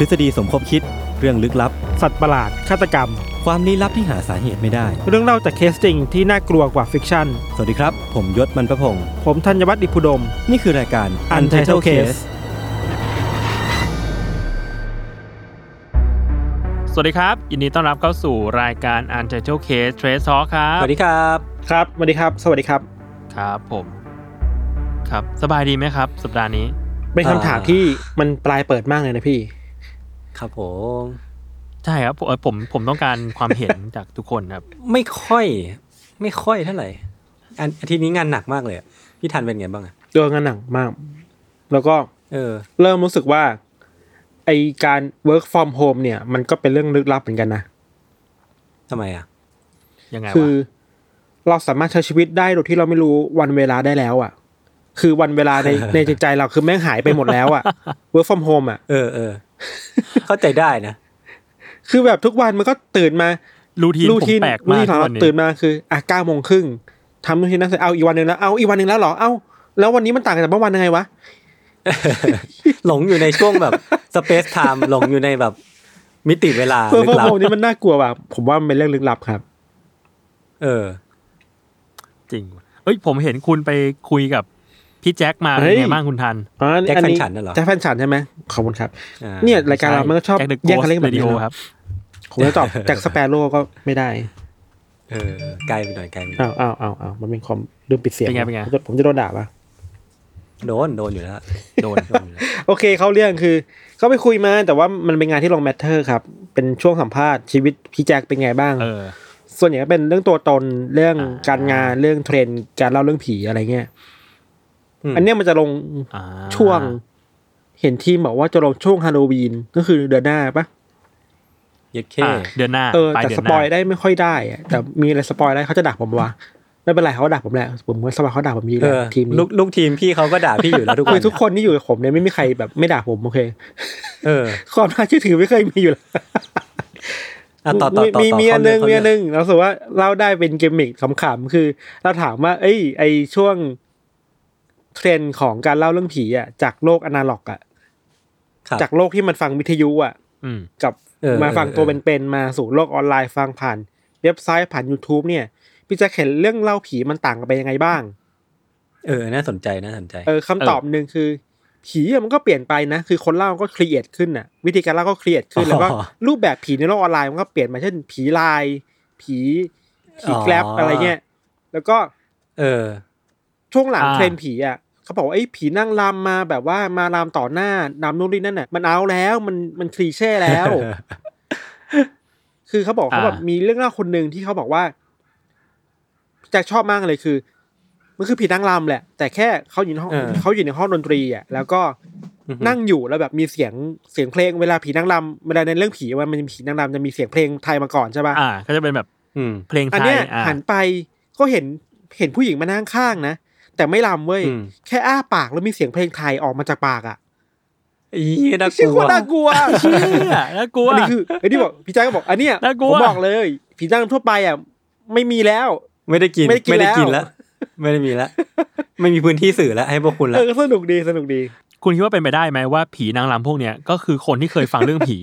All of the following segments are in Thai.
ทฤษฎีสมคบคิด เรื่องลึกลับ สัตว์ประหลาด ฆาตกรรม ความลี้ลับที่หาสาเหตุไม่ได้ เรื่องเล่าจากเคสจริงที่น่ากลัวกว่า fiction สวัสดีครับ ผมยศมันประพงศ์ผมธัญวัฒน์อิพุดม นี่คือรายการ Untitled Case สวัสดีครับ ยินดีต้อนรับเข้าสู่รายการ Untitled Case Trace Talk ครับ สวัสดีครับ ครับ สวัสดีครับ สวัสดีครับ ครับผม ครับ สบายดีไหมครับ สัปดาห์นี้ เป็นคำถามที่มันปลายเปิดมากเลยนะพี่ ครับผมใช่ครับผมเอ่อผมผมต้องการความเห็นจากทุกคนครับ ไม่ค่อย ไม่ค่อยเท่าไหร่อันอาทิตย์นี้งานหนักมากเลยอะพี่ทันเป็นไงบ้างอะโดนงานหนักมาก แล้วก็ เออ เริ่มรู้สึกว่า ไอการ work from home เนี่ย มันก็เป็นเรื่องลึกลับเหมือนกันนะทำไมอะยังไงคือวะเราสามารถใช้ชีวิตได้โดยที่เราไม่รู้วันเวลาได้แล้วอะคือวันเวลาในในจิตใจเราคือแม่งหายไปหมดแล้วอะ work from home อะเออเออ เข้าใจได้นะ คือแบบทุกวันมันก็ตื่นมารูทีนรูผมทีนแปลกรูมากทีนของทุกเราวันนี้ตื่นมาคืออะเก้าโมงครึ่งทำรูทีนนั้นเสร็จเอาอีกวันหนึ่งแล้วเอาอีกวันหนึ่งแล้วเหรอเอ้าแล้ววันนี้มันต่างกันจากเมื่อวันยังไงวะหลงอยู่ในช่วงแบบ space time หลงอยู่ในแบบมิติเวลาเพื่อลึพวกกลับผมนี่มันน่ากลัวว่ะผมว่ามันเป็นเรื่องลึกลับครับ เออ จริงว่ะเอ้ยผมเห็นคุณไปคุยกับ พี่แจ็คมาเฮ้เป็นยไงบ้างคุณทันอ๋อแจ็คอัแฟนฉันน่ะเหรอแจ็คแฟนฉันใช่ไหมขอบคุณครับอ่าเนี่ยรายการเรามันก็ชอบแจ็คเดอะแย่งโกกันสเล่นแบบเรดินี้โอนะครับครับผมจะตอบจากสเปโร่ก็ไม่ได้ เออไกลไปหน่อยไกลไปหน่อยอ้าวอ้าวอ้าวอ้าวมันเป็นคอมลืมปิดเสียงเป็นไงเป็นไงผมจะผมจะโดนด่าปะโดนโดนอยู่แล้วโดนโดนอยู่แล้วโอเคเขาเรื่องคือเขาไปคุยมาแต่ว่ามันเป็นงานที่ลงแมทเทอร์ครับ เป็นช่วงสัมภาษณ์ชีวิตพี่แจ็คเป็นไงบ้างเออส่วนใหญ่ก็เป็นเรื่องตัวตนเรื่องอ่าการงานเรื่องเทรนด์การเล่าเรื่องผีอะไรเงี้ยม อันเนี้ยมันจะลงอ่าช่วง เห็นทีมบอกว่าจะลงช่วงฮาโลวีนก็คือเดือนหน้าปะเย็ดเคอ่าเดือนหน้าเออปลายแต่เดือสนหปน้าอยได้ไม่ค่อยได้อะแต่มีอะไรสปอยได้เขาจะด่าผมวะไม่เป็นไรเขาก็ด่าผมแหละผมว่าสปอยเขาด่าผมอเอยู่แล้วอทีมนี้ลูกลูกทีมพี่เขาก็ด่าพี่อยู่แล้วทุกคคือนทุกคนที่อยู่กับผมเนี่ยไม่มีใครแบบไม่ด่าผมโอเค เออความน่าเชื่อถือไม่เคยมีอยู่แล้วอะต่อต่อต่อมีต่อมีอันหนึ่งเข้ามีเรื่อันหนึ่งเราสึกว่าเล่าได้เป็นเกมมิกขำๆคือ เราถามว่า เอ้ย ไอช่วง เทรนด์ของการเล่าเรื่องผีอะจากโลกอนาล็อกอะครับจากโลกที่มันฟังวิทยุอะอืมกับเออมาฟังเออตัวเออเป็นๆมาสู่โลกออนไลน์ฟังผ่าน เว็บไซต์ผ่าน YouTube เนี่ย พี่จะเห็นเรื่องเล่าผีมันต่างกันไปยังไงบ้าง เออ น่าสนใจน่าสนใจ เออคำตอบหนึ่งคือ ผีอะมันก็เปลี่ยนไปนะ คือคนเล่าก็ create ขึ้นน่ะ วิธีการเล่าก็ create ขึ้น แล้วก็อ๋อรูปแบบผีในโลกออนไลน์มันก็เปลี่ยนมาเช่น ผีลาย ผีผีอ๋อแกลบอะไรเงี้ยแล้วก็ เออ ช่วงหลังอ่าเทรนด์ผีอะเขาบอกว่าไอ้ยผีนั่งรำมาแบบว่ามารำต่อหน้านำนู่นนี่นั่นน่ะ มันเอาแล้วมันมันคลีเช่แล้ว คือเขาบอกเขาแบบมีเรื่องเล่าคนหนึ่งที่เขาบอกว่าแจ็คชอบมากเลยคือ มันคือผีนางรำแหละ แต่แค่เขาอยู่ในห้องเออเขาอยู่ในห้องดนตรีอะแล้วก็นั่งอยู่แล้วแบบมีเสียงเสียงเพลงเวลาผีนางรำเวลาในเรื่องผีว่ามันจะมีผีนางรำจะมีเสียงเพลงไทยมาก่อนใช่ป่ะอ่าก็จะเป็นแบบ อืม เพลงไทอันยเนี้ยอ่าหันไปก็เห็นเห็นผู้หญิงมานั่งข้างนะ แต่ไม่รำเว้ยอืมแค่อ้าปากแล้วมีเสียงเพลงไทยออกมาจากปากอะอีน่ากเชื่อลัควนน่ากลัวเชี่ยน่ากลัวอันนี้คือไอ้นี่บอกพี่แจ๊คก็บอกอันเนี้ยน่ากลัวผมบอกเลยผีนางรำทั่วไปอะไม่มีแล้ว ไม่ได้กินไม่ได้กินไม่ได้กินแล้แล้ววไม่ได้มีแล้วไม่มีพื้นที่สื่อแล้วให้พวกคุณเอแล้วอสนุกดีสนุกดี คุณคิดว่าเป็นไปได้ไหมว่าผีนางรำพวกเนี้ยก็คือคนที่เคยฟังเรื่องผี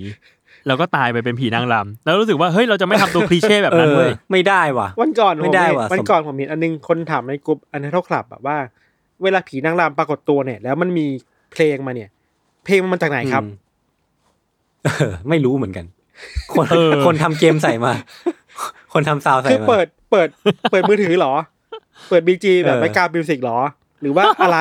แล้วก็ตายไปเป็นผีนางรำแล้วรู้สึกว่าเฮ้ยเราจะไม่ทำตัวคลีเช่แบบเอนั้นอเว้ยไม่ได้ว่ะ วันก่อนไม่ผมได้เห็นว่ะวันสมก่อนผมเห็นอันนึงคนถามในกลุ่มอันเท่าคลับแบบว่า เวลาผีนางรำปรากฏตัวเนี่ย แล้วมันมีเพลงมาเนี่ย เพลงมันมาจากไหนครับอืมเออไม่รู้เหมือนกัน คนเออคนทำเกมใส่มา คนทำซาวด์ใส่คือมาเปิดเปิด เปิดมือถือเหรอ เปิดบีจีแบบเออไม่กาบิวสิกหรอ หรือว่าอะไร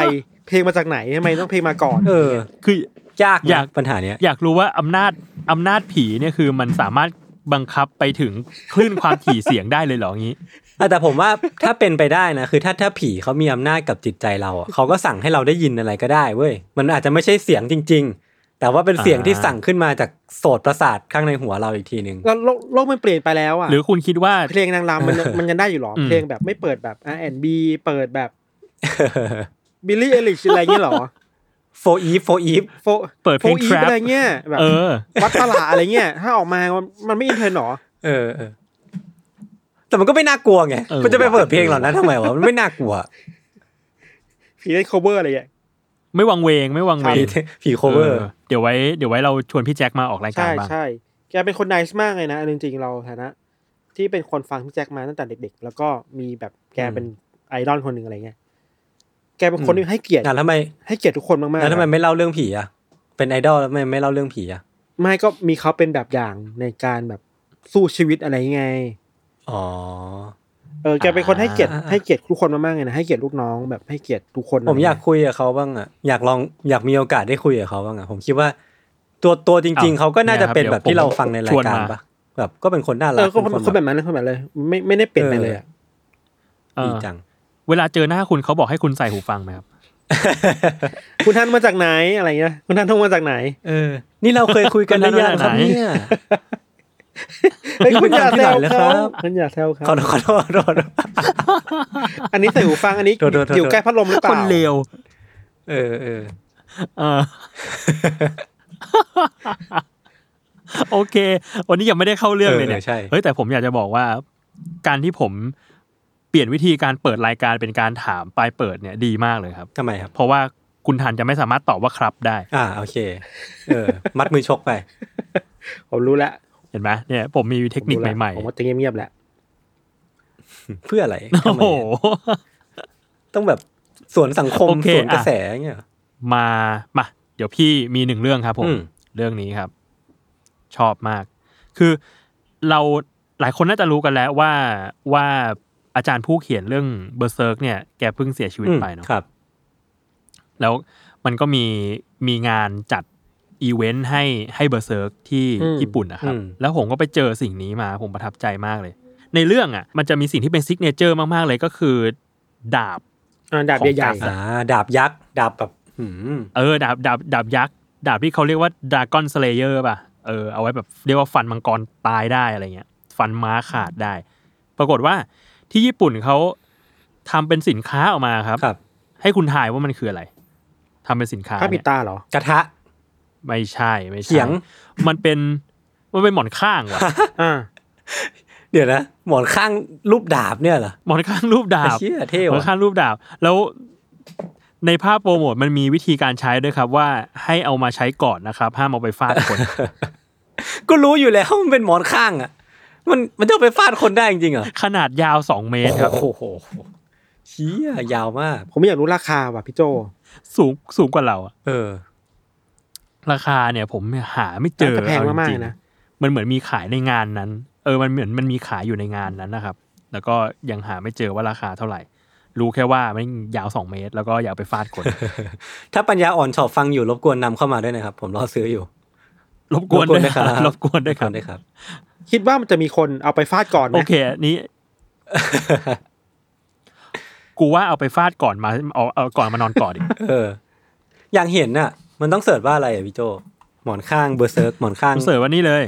เพลงมาจากไหนทำไมต้องเพลงมาก่อน เออ คือ ยากนะอยากปัญหาเนี้ยอยากรู้ว่าอำนาจอำนาจผีเนี่ยคือมันสามารถบังคับไปถึงคลื่นความถี่เสียงได้เลยเหรออย่างนี้อะแต่ผมว่าถ้าเป็นไปได้นะคือถ้าถ้าผีเขามีอำนาจกับจิตใจเราอะเขาก็สั่งให้เราได้ยินอะไรก็ได้เว้ยมันอาจจะไม่ใช่เสียงจริง ๆ แต่ว่าเป็นเสียงที่อ่าสั่งขึ้นมาจากโสตประสาทข้างในหัวเราอีกทีหนึ่งแล้วโลกโลกมันเปลี่ยนไปแล้วอะหรือคุณคิดว่าเพลงนางรำมันยังมันยังได้อยู่หรออืมเพลงแบบไม่เปิดแบบ R&B เปิดแบบบิลลี่เอลิชอะไรเงี้ยหรอ โฟอีฟโฟอีฟโฟเปิดเพลงโฟอีฟ trap อะไรเงี้ยแบบเออวัดตลาดอะไรเงี้ยถ้าออกมามันมันไม่อินเทรนด์หรอเออเออแต่มันก็ไม่น่ากลัวไงเออมันจะไปเปิดเพลงเหล่านั้นทำไมวะมันไม่น่ากลัวผีเล่น cover อะไรเงี้ยไม่วังเวงไม่วังเวผีงผีโคเวอร์เออเดี๋ยวไว้เดี๋ยวไว้เราชวนพี่แจ็คมาออกรายการใช่บ้างใช่แกเป็นคน nice มากเลยนะเอาจริงๆเราฐานะ ที่เป็นคนฟังพี่แจ็คมาตั้งแต่เด็ก ๆ แล้วก็มีแบบแกเป็นไอดอลคนหนึ่งอะไรเงี้ย แกเป็นคนที่ให้เกียรติอะทำไมให้เกียรติทุกคนมากๆแล้วทำไมนะไม่เล่าเรื่องผีอะเป็นไอดอลแล้วทำไมไม่เล่าเรื่องผีอะไม่ก็มีเขาเป็นแบบอย่างในการแบบสู้ชีวิตอะไรไงอ๋อเออแกเป็นคนให้เกียรติอ่าให้เกียรติทุกคนมากๆเลยนะให้เกียรติลูกน้องแบบให้เกียรติทุกคนผมอยากคุยกับเขาบ้างอะอยากลองอยากมีโอกาสได้คุยกับเขาบ้างอะผมคิดว่า ตัวตัวจริง ๆเขาก็น่าจะเป็นแบบที่เราฟังในรายการปะแบบก็เป็นคนน่ารัเอกอก็คนเป็นคนแบบนั้นเลยคนแบบนั้นเลย ไม่ไม่ได้เปลี่ยนไปเลยอะเอดีอจัง เวลาเจอหน้าคุณเขาบอกให้คุณใส่หูฟังไหมครับ คุณท่านมาจากไหนอะไรเงี้ยคุณท่านโทรมาจากไหน เออ นี่เราเคยคุยกันหรือยังครับไหนเนี่ยเฮ้ยคุณอย่าแซวที่ไหนแล้วคเขารับคุณอย่าแซวเขาขอโทษขอโทษขอโทษอันนี้ใส่หูฟังอันนี้โทษโทษโทษอยู่ใกล้พัดลมหรือเปคล่านเลวเออเออเออโอเค วันนี้ยังไม่ได้เข้าเรื่องเลยเนี่ยเออใช่เฮ้ยแต่ผมอยากจะบอกว่า การที่ผม เปลี่ยนวิธีการเปิดรายการเป็นการถามปลายเปิดเนี่ยดีมากเลยครับทำไมครับ เพราะว่าคุณทันจะไม่สามารถตอบว่าครับได้ อ่าโอเคเออมัดมือชกไป ผมรู้แล้วเห็นไหมเนี่ย ผมมีเทคนิคผมรู้แล้วใหม่ผมว่าจะเงียบๆแหละเพื่ออะไรๆทำโอ้ไมโหต้องแบบสวนสังคมโอเคสวนกระแสอะไรเงี้ยเหรอมามาเดี๋ยวพี่มีหนึ่งเรื่องครับผมอืมเรื่องนี้ครับ ชอบมาก คือเราหลายคนน่าจะรู้กันแล้วว่าว่า อาจารย์ผู้เขียนเรื่อง Berserk เนี่ยแกเพิ่งเสียชีวิตอืมไปเนาะครับ แล้วมันก็มีมีงานจัดอีเวนต์ให้ให้ Berserk ที่อืมญี่ปุ่นนะครับอืมแล้วผมก็ไปเจอสิ่งนี้มาผมประทับใจมากเลย ในเรื่องอะ มันจะมีสิ่งที่เป็น signature มาก ๆ เลยก็คือ ดาบอ่าดาบของใหญ่กษัตริย์อ่าดาบยักษ์ดาบแบบหืมเออ ดาบดาบดาบยักษ์ดาบที่เขาเรียกว่า Dragon Slayer ป่ะเออเอาไว้แบบเรียกว่าฟันมังกรตายได้อะไรเงี้ย ฟันม้าขาดได้ ปรากฏว่า ที่ญี่ปุ่นเขาทำเป็นสินค้าออกมาครับ ครับ ให้คุณทายว่ามันคืออะไรทำเป็นสินค้าๆผ้าปิเนี่ยเหรอ กระทะ ไม่ใช่ไม่ใช่เขียง มันเป็นมันเป็นหมอนข้างว่ะ อ่าเดี๋ยวนะ หมอนข้างรูปดาบเนี่ยเหรอหมอนข้างรูปดาไอ้บ เชี่ยเท่หมอนว่ะข้างรูปดาบ แล้วในภาพโปรโมทมันมีวิธีการใช้ด้วยครับ ว่าให้เอามาใช้ก่อนนะครับ ห้ามเอาไปฟาดคน ก็รู้อยู่แล้วมันเป็นหมอนข้างอะ มันมันจะเอาไปฟาดคนได้จริงๆเหรอขนาดยาวสองเมตรครับโอ้โหเชี่ยยาวมาก ผมไม่อยากรู้ราคาว่ะพี่โจ สูงสูงกว่าเราอะเออ ราคาเนี่ย ผมหาไม่เจอน่าจะแพงเอจมากริๆนะมันเหมือนมีขายในงานนั้น เออมันเหมือนมันมีขายอยู่ในงานนั้นนะครับ แล้วก็ยังหาไม่เจอว่าราคาเท่าไหร่ รู้แค่ว่ามันยาวสองเมตร แล้วก็อยากไปฟาดคน ถ้าปัญญาอ่อนชอบฟังอยู่รบกวนนำเข้ามาด้วยนะครับ ผมรอซื้ออยู่ รบกวนด้วยรบกวนด้วยครับรบกวนด้วยครับด้วย ครับคิดว่ามันจะมีคนเอาไปฟาดก่อนไหมโอเคอันนี้ กูว่าเอาไปฟาดก่อนมาเอาเอาก่อนมานอนก่อนดิเออ อย่างเห็นน่ะ มันต้อง search ว่าอะไรอะพี่โจหมอนข้าง Berserk หมอนข้างผม search วันนี้เลย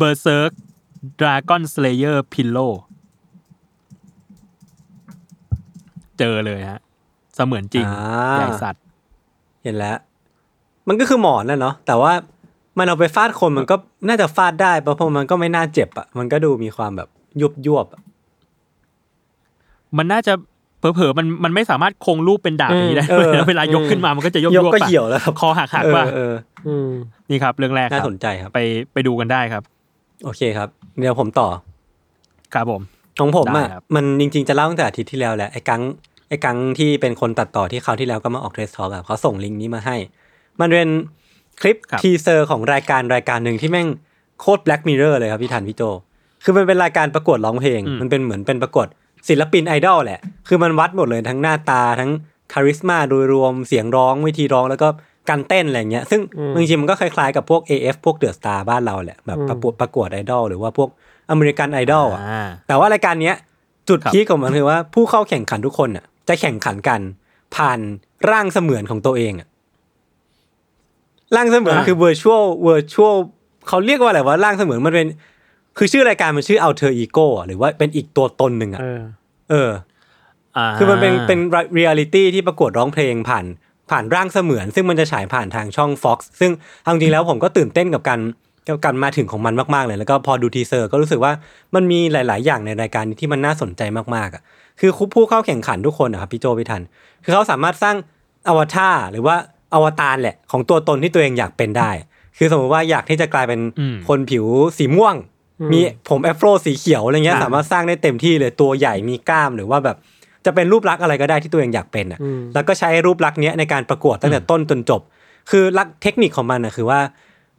Berserk Dragon Slayer Pillow เจอเลยฮะเสมือนจริงอ่าใหญ่สัตว์ เห็นแล้ว มันก็คือหมอนน่ะเนาะแต่ว่า มันเอาไปฟาดคนมันก็น่าจะฟาดได้เพราะเพราะมันก็ไม่น่าเจ็บอะมันก็ดูมีความแบบยุบยวบๆอะมันน่าจะเผลอๆมันมันไม่สามารถคงรูปเป็นดาบอย่างนี้ได้ด้วยนะเวลายกขึ้นมามันก็จะยกยกยวบก็ปะเหี่ยวแล้วครับคอหักหักเออป่ะเอออืมนี่ครับ เรื่องแรกครับน่าสนใจครับไปไปดูกันได้ครับ โอเคครับ เดี๋ยวผมต่อครับผมของผมอะได้ครับมันจริงๆจะเล่าตั้งแต่อาทิตย์ที่แล้วแหละไอ้กังไอ้กังที่เป็นคนตัดต่อที่คราวที่แล้วก็มาออกเทสทอ l k อะเขาส่งลิงก์นี้มาให้ มันเป็น คลิปครับทีเซอร์ของรายการรายการหนึ่งที่แม่งโคตร Black Mirror เลยครับพี่ทันพี่โจคือมันเป็นรายการประกวดร้องเพลง มันเป็นเหมือนเป็นประกวดศิลปินไอดอลแหละ คือมันวัดหมดเลยทั้งหน้าตาทั้งคาริสมาโดยรวมเสียงร้องวิธีร้องแล้วก็การเต้นอะไรเงี้ย ซึ่งอืมจริงๆมันก็คล้ายๆกับพวก AF พวกเดอะสตาร์บ้านเราแหละแบบอืมประกวดประกวดไอดอลหรือว่าพวกอเมริกันไอดอลอะอ่าแต่ว่ารายการเนี้ยจุดครับพีคของมันคือว่าผู้เข้าแข่งขันทุกคนอะจะแข่งขันกันผ่านร่างเสมือนของตัวเองอะ ร่างเสมือนคือ virtual virtual เขาเรียกว่าอะไรว่าร่างเสมือนมันเป็น คือชื่อรายการมันชื่อ alter ego อะหรือว่าเป็นอีกตัวตนหนึ่งอะเออเออคือมันเป็นเป็นเรียลิตี้ที่ประกวดร้องเพลงผ่านผ่านร่างเสมือน ซึ่งมันจะฉายผ่านทางช่อง Fox ซึ่งเอาจริงๆแล้วผมก็ตื่นเต้นกับการกับการมาถึงของมันมากๆเลย แล้วก็พอดูทีเซอร์ก็รู้สึกว่ามันมีหลาย ๆ อย่างในรายการนี้ที่มันน่าสนใจมากๆอะคือผู้เข้าแข่งขันทุกคนนะครับพี่โจพี่ทัน คือเขาสามารถสร้างอวตารหรือว่า อวตารแหละของตัวตนที่ตัวเองอยากเป็นได้ คือสมมติว่าอยากที่จะกลายเป็นอืมคนผิวสีม่วงอืมมีผมแอฟโรสีเขียวอะไรเงี้ยอ่าสามารถสร้างได้เต็มที่เลยตัวใหญ่มีกล้ามหรือว่าแบบจะเป็นรูปลักษณ์อะไรก็ได้ที่ตัวเองอยากเป็นอะอืมแล้วก็ใช้รูปลักษณ์เนี้ยในการประกวดตั้งแต่ต้นจนจบ คือลักเทคนิคของมันนะคือว่า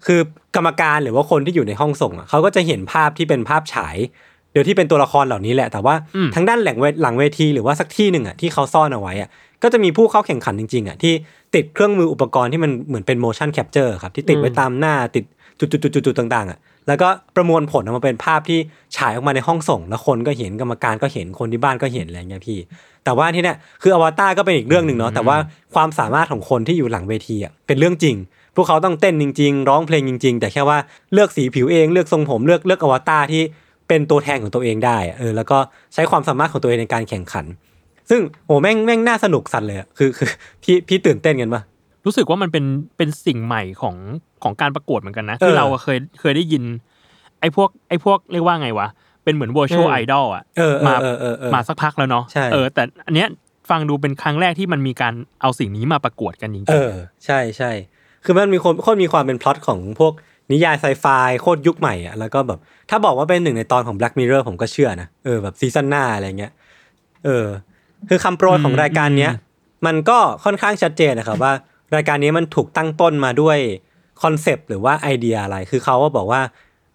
คือกรรมการหรือว่าคนที่อยู่ในห้องส่งอะเขาก็จะเห็นภาพที่เป็นภาพฉายเดี๋ยวที่เป็นตัวละครเหล่านี้แหละแต่ว่าอืมทั้งด้านหลังเวหลังเวทีหรือว่าสักที่หนึ่งอะที่เขาซ่อนเอาไว้อะ ก็จะมีผู้เข้าแข่งขันจริงๆอะที่ติดเครื่องมืออุปกรณ์ที่มันเหมือนเป็น motion capture ครับที่ติดไว้อืมตามหน้าติดจุดๆๆๆต่างๆอะแล้วก็ประมวลผลออกมาเป็นภาพที่ฉายออกมาในห้องส่ง แล้วคนก็เห็นกรรมการก็เห็นคนที่บ้านก็เห็นอะไรเงี้ยพี่ แต่ว่าที่เนี้ยคืออวตารก็เป็นอีกเรื่องหนึ่งเนาะแต่ว่าความสามารถของคนที่อยู่หลังเวทีอะเป็นเรื่องจริง พวกเขาต้องเต้นจริง ๆ ร้องเพลงจริง ๆ แต่แค่ว่าเลือกสีผิวเองเลือกทรงผมเลือกเลือกอวตารที่เป็นตัวแทนของตัวเองได้อะเออแล้วก็ใช้ความสามารถของตัวเองในการแข่งขัน ซึ่งโอ้แม่งแม่งน่าสนุกสันเลยอะคือคือพี่พี่ตื่นเต้นกันปะรู้สึกว่ามันเป็นเป็นสิ่งใหม่ของของการประกวดเหมือนกันนะเออคือเราอะเคยเคยได้ยิน ไอ้พวกไอ้พวกเรียกว่าไงวะเป็นเหมือน virtual อืม idol อะเออเอมาอเออเออเออมาสักพักแล้วเนาะใช่เออ แต่อันเนี้ยฟังดูเป็นครั้งแรกที่มันมีการเอาสิ่งนี้มาประกวดกันจริงเออใช่ใช่คือมันมีคนโคตรมีความเป็นพล็อตของพวกนิยายไซไฟโคตรยุคใหม่อะแล้วก็แบบ ถ้าบอกว่าเป็นหนึ่งในตอนของ Black Mirror ผมก็เชื่อนะเออแบบซีซั่นหน้าอะไรเงี้ยเออ คือคำโปรยของรายการเนี้ยมันก็ค่อนข้างชัดเจนนะครับว่ารายการนี้มันถูกตั้งต้นมาด้วยคอนเซปต์หรือว่าไอเดียอะไร คือเขาว่าบอกว่า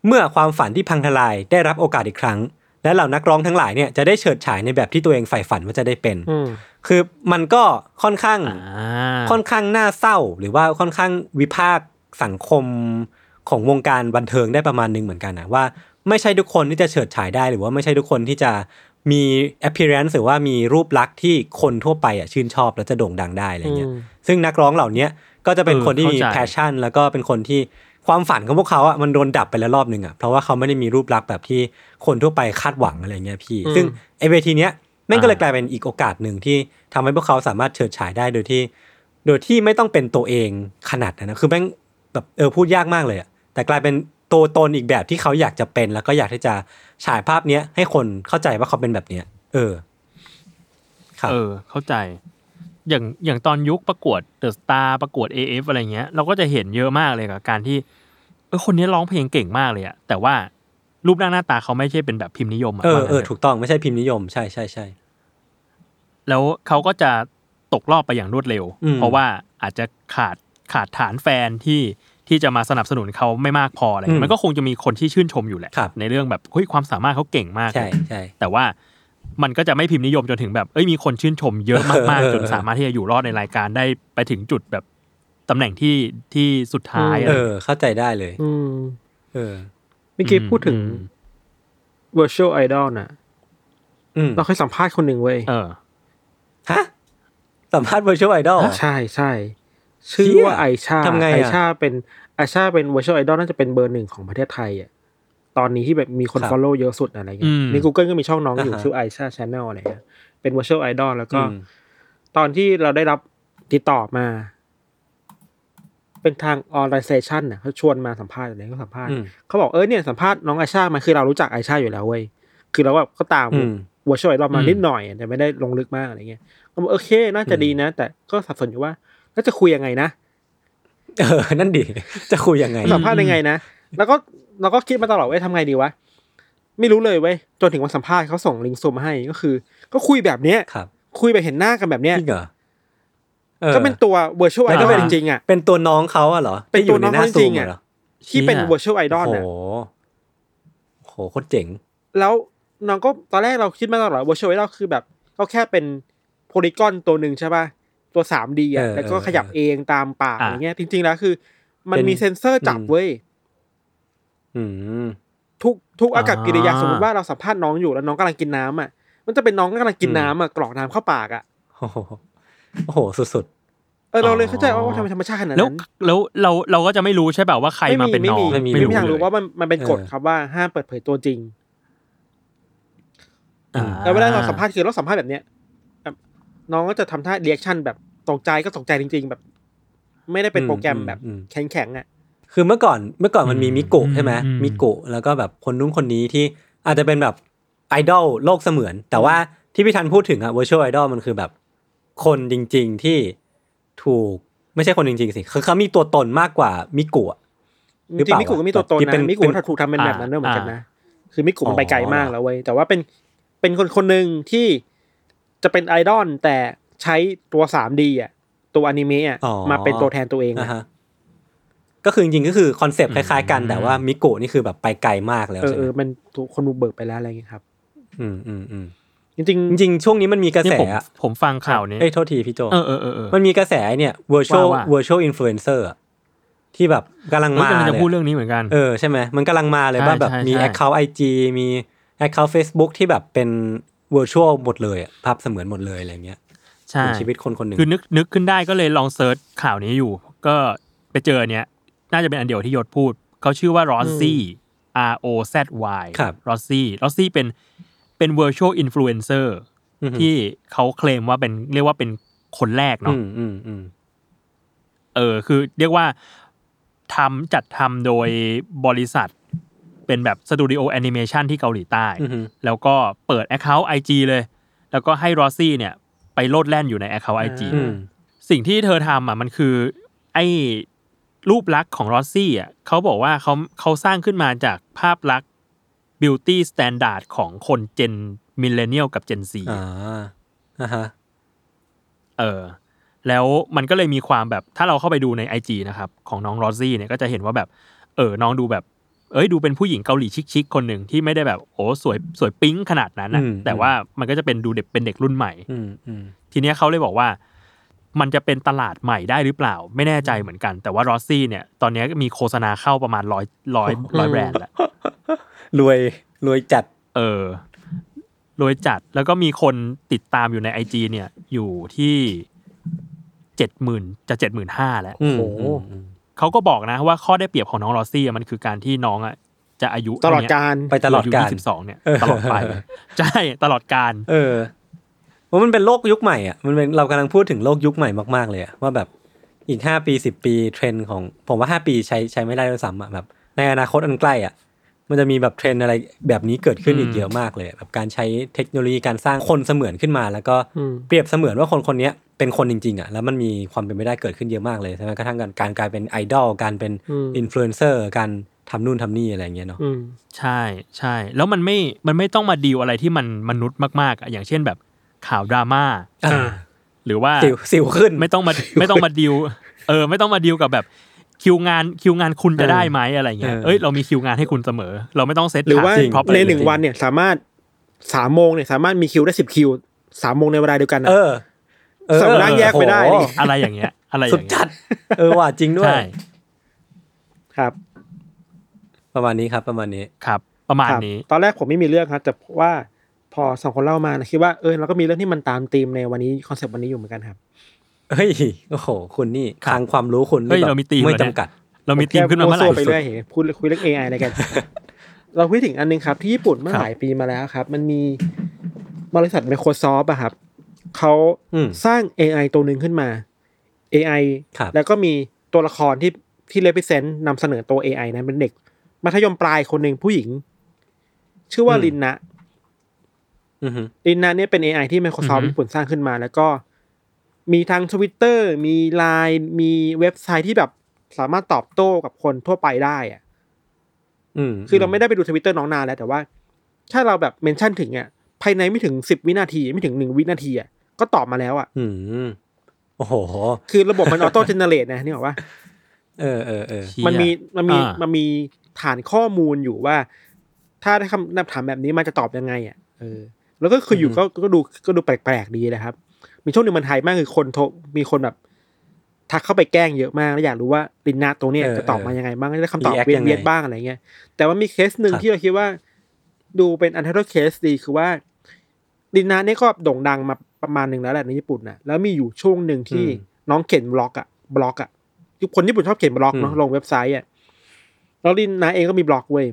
เมื่อความฝันที่พังทลายได้รับโอกาสอีกครั้ง และเหล่านักร้องทั้งหลายเนี่ยจะได้เฉิดฉายในแบบที่ตัวเองใฝ่ฝันว่าจะได้เป็นอืมคือมันก็ค่อนข้างๆอ่าค่อนข้างน่าเศร้า หรือว่าค่อนข้างวิพากษ์สังคมของวงการบันเทิงได้ประมาณหนึงเหมือนกันนะว่า ไม่ใช่ทุกคนที่จะเฉิดฉายได้หรือว่าไม่ใช่ทุกคนที่จะ มี appearance หรือว่ามีรูปลักษณ์ที่คนทั่วไปอะชื่นชอบแล้วจะโด่งดังได้อะไรเงี้ยอืมซึ่งนักร้องเหล่านี้ก็จะเป็นเออคนที่มีเข้าใจ passion แล้วก็เป็นคนที่ความฝันของพวกเขาอะมันโดนดับไปแล้วรอบหนึ่งอะเพราะว่าเขาไม่ได้มีรูปลักษณ์แบบที่คนทั่วไปคาดหวังอะไรเงี้ยพี่อืมซึ่งไอเวทีเนี้ยแม่งก็เลยกลายเป็นอีกโอกาสหนึ่งที่ทำให้พวกเขาสามารถเฉิดฉายได้โดยที่ โดยที่ไม่ต้องเป็นตัวเองขนาดนั้นนะคือแม่งแบบเออพูดยากมากเลยอะแต่กลายเป็น ตัวตนอีกแบบที่เขาอยากจะเป็น แล้วก็อยากที่จะฉายภาพเนี้ยให้คนเข้าใจว่าเขาเป็นแบบเนี้ย เออครับเออ เข้าใจ อย่างอย่างตอนยุคประกวดเดอะสตาร์ประกวด AF อะไรเงี้ย เราก็จะเห็นเยอะมากเลยกับการที่เออคนนี้ร้องเพลงเก่งมากเลยอะแต่ว่ารูปร่างหน้าตาเขาไม่ใช่เป็นแบบพิมพ์นิยมอะเออว่างั้นเออถะถูกต้องไม่ใช่พิมพ์นิยมใช่ใช่ใช่แล้วเขาก็จะตกรอบไปอย่างรวดเร็วอืมเพราะว่าอาจจะขาดขาดฐานแฟนที่ ที่จะมาสนับสนุนเขาไม่มากพออะไรเงี้ยมันก็คงจะมีคนที่ชื่นชมอยู่แหละครับในเรื่องแบบเฮ้ยความสามารถเขาเก่งมากใช่ใช่แต่ว่ามันก็จะไม่พิมพ์นิยมจนถึงแบบเอ้ยมีคนชื่นชมเยอะมากเออๆจนสามารถที่จะอยู่รอดในรายการได้ไปถึงจุดแบบตำแหน่งที่ที่สุดท้ายเออ เข้าใจได้เลย อืมเออเมื่อกี้พูดถึงอืม virtual idol น่ะอืมเราเคยสัมภาษณ์คนหนึ่งเว้ยเออฮะ สัมภาษณ์ virtual idol ใช่ใช่ ชื่อเชี่ยว่าไอชาทำไงอะไอชาเป็นไอชาเป็น virtual idol น่าจะเป็นเบอร์หนึ่งของประเทศไทยอะตอนนี้ที่แบบมีคนครับ follow เยอะสุดอะไรเงี้อืยมใน Google ก็มีช่องน้องอยู่อ่าฮะชื่อไอชา channel อะไรเงี้ยเป็น virtual idol แล้วก็อืมตอนที่เราได้รับติดต่อมา เป็นทาง organization น่ะเขาชวนมาสัมภาษณ์อะไรก็สัมภาษณ์อืมเขาบอกเออเนี่ยสัมภาษณ์น้องไอชามาคือเรารู้จักไอชาอยู่แล้วเว้ยคือเราแบบก็ตามอืม virtual idol มาอืมนิดหน่อยแต่ไม่ได้ลงลึกมากอะไรเงี้ยก็บอกโอเค น่าจะดีนะ แต่ก็สับสนอยู่ว่า แล้วจะคุยยังไงนะ เออ นั่นดิ จะคุยยังไง สัมภาษณ์ยังไงนะ แล้วก็เราก็คิดมาตลอดว่าทำไงดีวะ ไม่รู้เลยเว้ย จนถึงวันสัมภาษณ์เขาส่งลิงก์ซูมมาให้ก็คือ ก็คุยแบบเนี้ยครับ คุยแบบเห็นหน้ากันแบบเนี้ยจริงเหรอออก็เป็นตัว virtual แล้วก็ idol เป็นจริงๆอะ เป็นตัวน้องเขาอะเหรอ เป็นที่อยู่ในหน้าตัวน้องเขาซูจริมงๆอะเหรอที่เป็นเชี่ย virtual โอ้ idol โหน่ะโหโคตรเจ๋ง แล้วน้องก็ตอนแรกเราคิดมาตลอด virtual idol คือแบบก็แค่เป็นโพลีกอนตัวหนึ่งใช่ป่ะ ตัว 3D อะเออแล้วก็เออขยับเองตามปากอะอย่างเงี้ย จริง ๆ แล้วคือ มันเป็นมีเซ็นเซอร์จับอืมเว้ยอืมทุกทุกอากับกิริยาอ่าสมมติว่าเราสัมภาษณ์น้องอยู่แล้วน้องกำลังกินน้ำอะ มันจะเป็นน้องกำลังกินอืมน้ำอะกรอกน้ำเข้าปากอะโอ้โหโอ้โหสุดเออเราเลยเข้าใจว่าทำไมธรรมชาติขนาดแล้วนั้นแล้วเราเราก็จะไม่รู้ใช่เปล่าว่าใครมาเป็นน้องไม่มีไม่มีทางรู้เลยว่ามันมันเป็นกฎเออครับว่าห้ามเปิดเผยตัวจริงอ่าแล้วเวลาเราสัมภาษณ์คือเราสัมภาษณ์แบบเนี้ยแบบน้องก็จะทำท่า reaction แบบ ตกใจก็ตกใจจริง ๆ แบบ ไม่ได้เป็นโปรแกรมแบบอืมแข็งๆอะๆคือเมื่อก่อนเมื่อก่อนมันมีมิกุใช่ไหมอืมมิกุแล้วก็แบบคนนู้นคนนี้ที่อาจจะเป็นแบบไอดอลโลกเสมือน แต่ว่าที่พี่ทันพูดถึงอะ virtual idol มันคือแบบ คนจริง ๆที่ถูกไม่ใช่คนจริง ๆ สิคือเขามีตัวตนมากกว่ามิกุหรือเปล่า จริงๆมิกุก็มีตัวตนที่เป็นะนมิกุเป็นก็ถูกทำเป็นแบบนั้นด้วยเหมือนกันนะคือมิกุมันไปไกลอ๋อมากแล้วเว้ยแต่ว่าเป็นเป็นคนคนหนึ่งที่จะเป็นไอดอลแต่ ใช้ตัว 3D อะตัวอนิเมะอะอ๋อมาเป็นตัวแทนตัวเองอ่าอะฮะก็คือจริงๆก็คือคอนเซปต์คล้ายๆกันแต่ว่ามิกุนี่คือแบบไปไกลมากแล้วเออใช่ไหเอมอมันถูกคนบุกเบิกไปแล้วอะไรอย่างเงี้ยครับ อืมอืมอืมจริงจริงๆช่วงนี้มันมีกระนี่แสผมอะผมฟังข่าวนี้เอ้ยโทษทีพี่โจเออเออเออเออมันมีกระแสเนี่ย virtual ว่าว่า virtual influencer อะที่แบบกำลังเฮ้ยมากำลังเลจะยพูดอะเรื่องนี้เหมือนกันเออใช่ไหมมันกำลังมาเลยใช่ว่าแบบใช่มีใช่ account IG มี account Facebook ที่แบบเป็น virtual หมดเลยอะภาพเสมือนหมดเลยอะไรเงี้ย ใช่เป็นชีวิตคนคนหนึ่งคือนึกนึกขึ้นได้ก็เลยลองเซิร์ชข่าวนี้อยู่ ก็ไปเจออันเนี้ยน่าจะเป็นอันเดียวที่ยศพูด เขาชื่อว่า Rozy R O Z Y ครับ Rozy Rozy เป็นเป็น virtual influencer อือหือที่เขาเคลมว่าเป็นเรียกว่าเป็นคนแรกอืมเนาะอืมอืมเออ คือเรียกว่าทำจัดทำโดยบริษัทเป็นแบบสตูดิโอแอนิเมชันที่เกาหลีใต้อือหือแล้วก็เปิด Account IG เลย แล้วก็ให้ Rozy เนี่ย ไปโลดแล่นอยู่ใน Account IG อืมสิ่งที่เธอทำอะมันคือ ไอ้รูปลักษณ์ของ Rozy อะเขาบอกว่าเขาเขาสร้างขึ้นมาจากภาพลักษณ์ beauty standard ของคน gen millennial กับ gen Z อ่าอ่าฮะเออแล้วมันก็เลยมีความแบบถ้าเราเข้าไปดูใน IG นะครับ ของน้อง Rozy เนี่ยก็จะเห็นว่าแบบ เออน้องดูแบบ เอ้ยดูเป็นผู้หญิงเกาหลีชิคๆคนหนึ่งที่ไม่ได้แบบโอ้สวยสวยปิ๊งขนาดนั้นนะอืมแต่ว่ามันก็จะเป็นดูเด็กเป็นเด็กรุ่นใหม่อืมอืมทีเนี้ยเขาเลยบอกว่า มันจะเป็นตลาดใหม่ได้หรือเปล่า ไม่แน่ใจเหมือนกัน แต่ว่า Rozy เนี่ย ตอนเนี้ยมีโฆษณาเข้าประมาณร้อยร้อยร้อยแบรนด์แล้วรวยรวยจัด เออรวยจัดแล้วก็มีคนติดตามอยู่ใน IG เนี่ย อยู่ที่เจ็ดหมื่นจะเจ็ดหมื่นห้าแล้วอืมโอ้โหอืมอืม เขาก็บอกนะว่าข้อได้เปรียบของน้อง Rozy อะมันคือการที่น้องอะจะอายุๆตลอดกาลไปตลอดกาลยี่สิบสองเนี่ยตลอดไปใช่ตลอดกาล เออว่ามันเป็นโลกยุคใหม่อะมันเป็นเรากำลังพูดถึงโลกยุคใหม่มากๆเลยอะว่าแบบอีกห้าปีสิบปีเทรนด์ของผมว่าห้าปีใช้ใช้ไม่ได้ด้วยซ้ำอะแบบในอนาคตอันใกล้อะ มันจะมีแบบเทรนด์อะไรแบบนี้เกิดขึ้นอืมอีกเยอะมากเลยแบบการใช้เทคโนโลยีการสร้างคนเสมือนขึ้นมา แล้วก็อืมเปรียบเสมือนว่าคนคนเนี้ยเป็นคนจริงๆอะแล้วมันมีความเป็นไปได้เกิดขึ้นเยอะมากเลยใช่ไหมกระทั่งการการกลายเป็นไอดอลการเป็นอืมอินฟลูเอนเซอร์การทำนู่นทำนี่อะไรอย่างเงี้ยเนาะอืมใช่ใช่แล้วมันไม่มันไม่ต้องมาดีลอะไรที่มันมนุษย์มากๆอะอย่างเช่นแบบข่าวดราม่าอ่าหรือว่าสิวสิวขึ้นไม่ต้องมาไม่ต้องมาดีลเออ ไม่ต้องมาดีลกับแบบ คิวงานคิวงานคุณจะได้ไหมอะไรเงี้ยเออเอ้ยเรามีคิวงานให้คุณเสมอ เราไม่ต้องเซตหรือว่าจริงในหนึ่งวันเนี่ยสามารถสามโมงเนี่ยสามารถมีคิวได้สิบคิวสามโมงในเวลาเดียวกันนะเออเออสามารถแยกไปได้ดิโอ้โหอะไรอย่างเงี้ย อะไรอสุดย่างเงี้จัยดเออว่ะจริงด้วยใช่ครับ ประมาณนี้ครับ ประมาณนี้ครับ ประมาณครับนี้ ตอนแรกผมไม่มีเรื่องครับแต่ว่าพอสองคนเล่ามานะคิดว่าเออเราก็มีเรื่องที่มันตามธีมในวันนี้คอนเซปต์วันนี้อยู่เหมือนกันครับ เฮ้ยโอ้โหคุณนี่ครับทางความรู้คุณเฮ้ยแบบเรามีธีมไม่เหรอเนี่ยจำกัด เรามีทีมขึ้นมาเมื่อไหร่ผแค่วๆไปเรื่อยเห็นพูดคุยเรื่อง AI อะไรกัน เราพูดถึงอันนึงครับ ที่ญี่ปุ่นเมื่อครับหลายปีมาแล้วครับ มันมีบริษัท Microsoft อะครับเขาอืมสร้าง AI ตัวหนึ่งขึ้นมา AI ครับแล้วก็มีตัวละครที่ที่ represent นำเสนอตัว AI นั้นเป็นเด็ก มัธยมปลายคนหนึ่งผู้หญิง ชื่อว่าอืมลินนะอือฮึลินนะเนี่ยเป็น AI ที่ Microsoft อือฮึญี่ปุ่นสร้างขึ้นมา แล้วก็ มีทั้ง Twitter มี Line มีเว็บไซต์ที่แบบสามารถตอบโต้กับคนทั่วไปได้อะอืมคือเราไม่ได้ไปดูทวิตเตอร์น้องนานแล้ว แต่ว่า ถ้าเราแบบเมนชั่นถึงอะภายในไม่ถึงสิบวินาที ไม่ถึงหนึ่งวินาทีอะก็ตอบมาแล้วอะอืมโอ้โห คือระบบมันออโต้เจเนเรตนะนี่บอกว่า เออเออเออเชี่ยมันมีมันมีอ่ามันมีฐานข้อมูลอยู่ว่า ถ้าได้คำถามแบบนี้มันจะตอบยังไง อะ เออ แล้วก็คืออยู่ก็ก็ดูก็ดูแปลกๆดีนะครับ มีช่วงหนึ่งมันไฮมากคือคนโทรมีคนแบบทักเข้าไปแกล้งเยอะมากแล้วอยากรู้ว่าลินนาตัวเนี้ยเออจะตอบมายังไงบ้างได้คำตอบ react เวียยันงไงเวียนบ้างอะไรเงี้ยแต่ว่ามีเคสหนึ่งครับที่เราคิดว่า ดูเป็น interest ดีคือว่า Rinna เนี่ยก็โด่งดังมาประมาณหนึ่งแล้วแหละในญี่ปุ่นนะแล้วมีอยู่ช่วงหนึ่งที่น้องเขียนบล็อกอะบล็อกอะทุกคนญี่ปุ่นชอบเขียนบล็อกเนาะลงเว็บไซต์อะแล้ว Rinna เองก็มีบล็อกเว้ย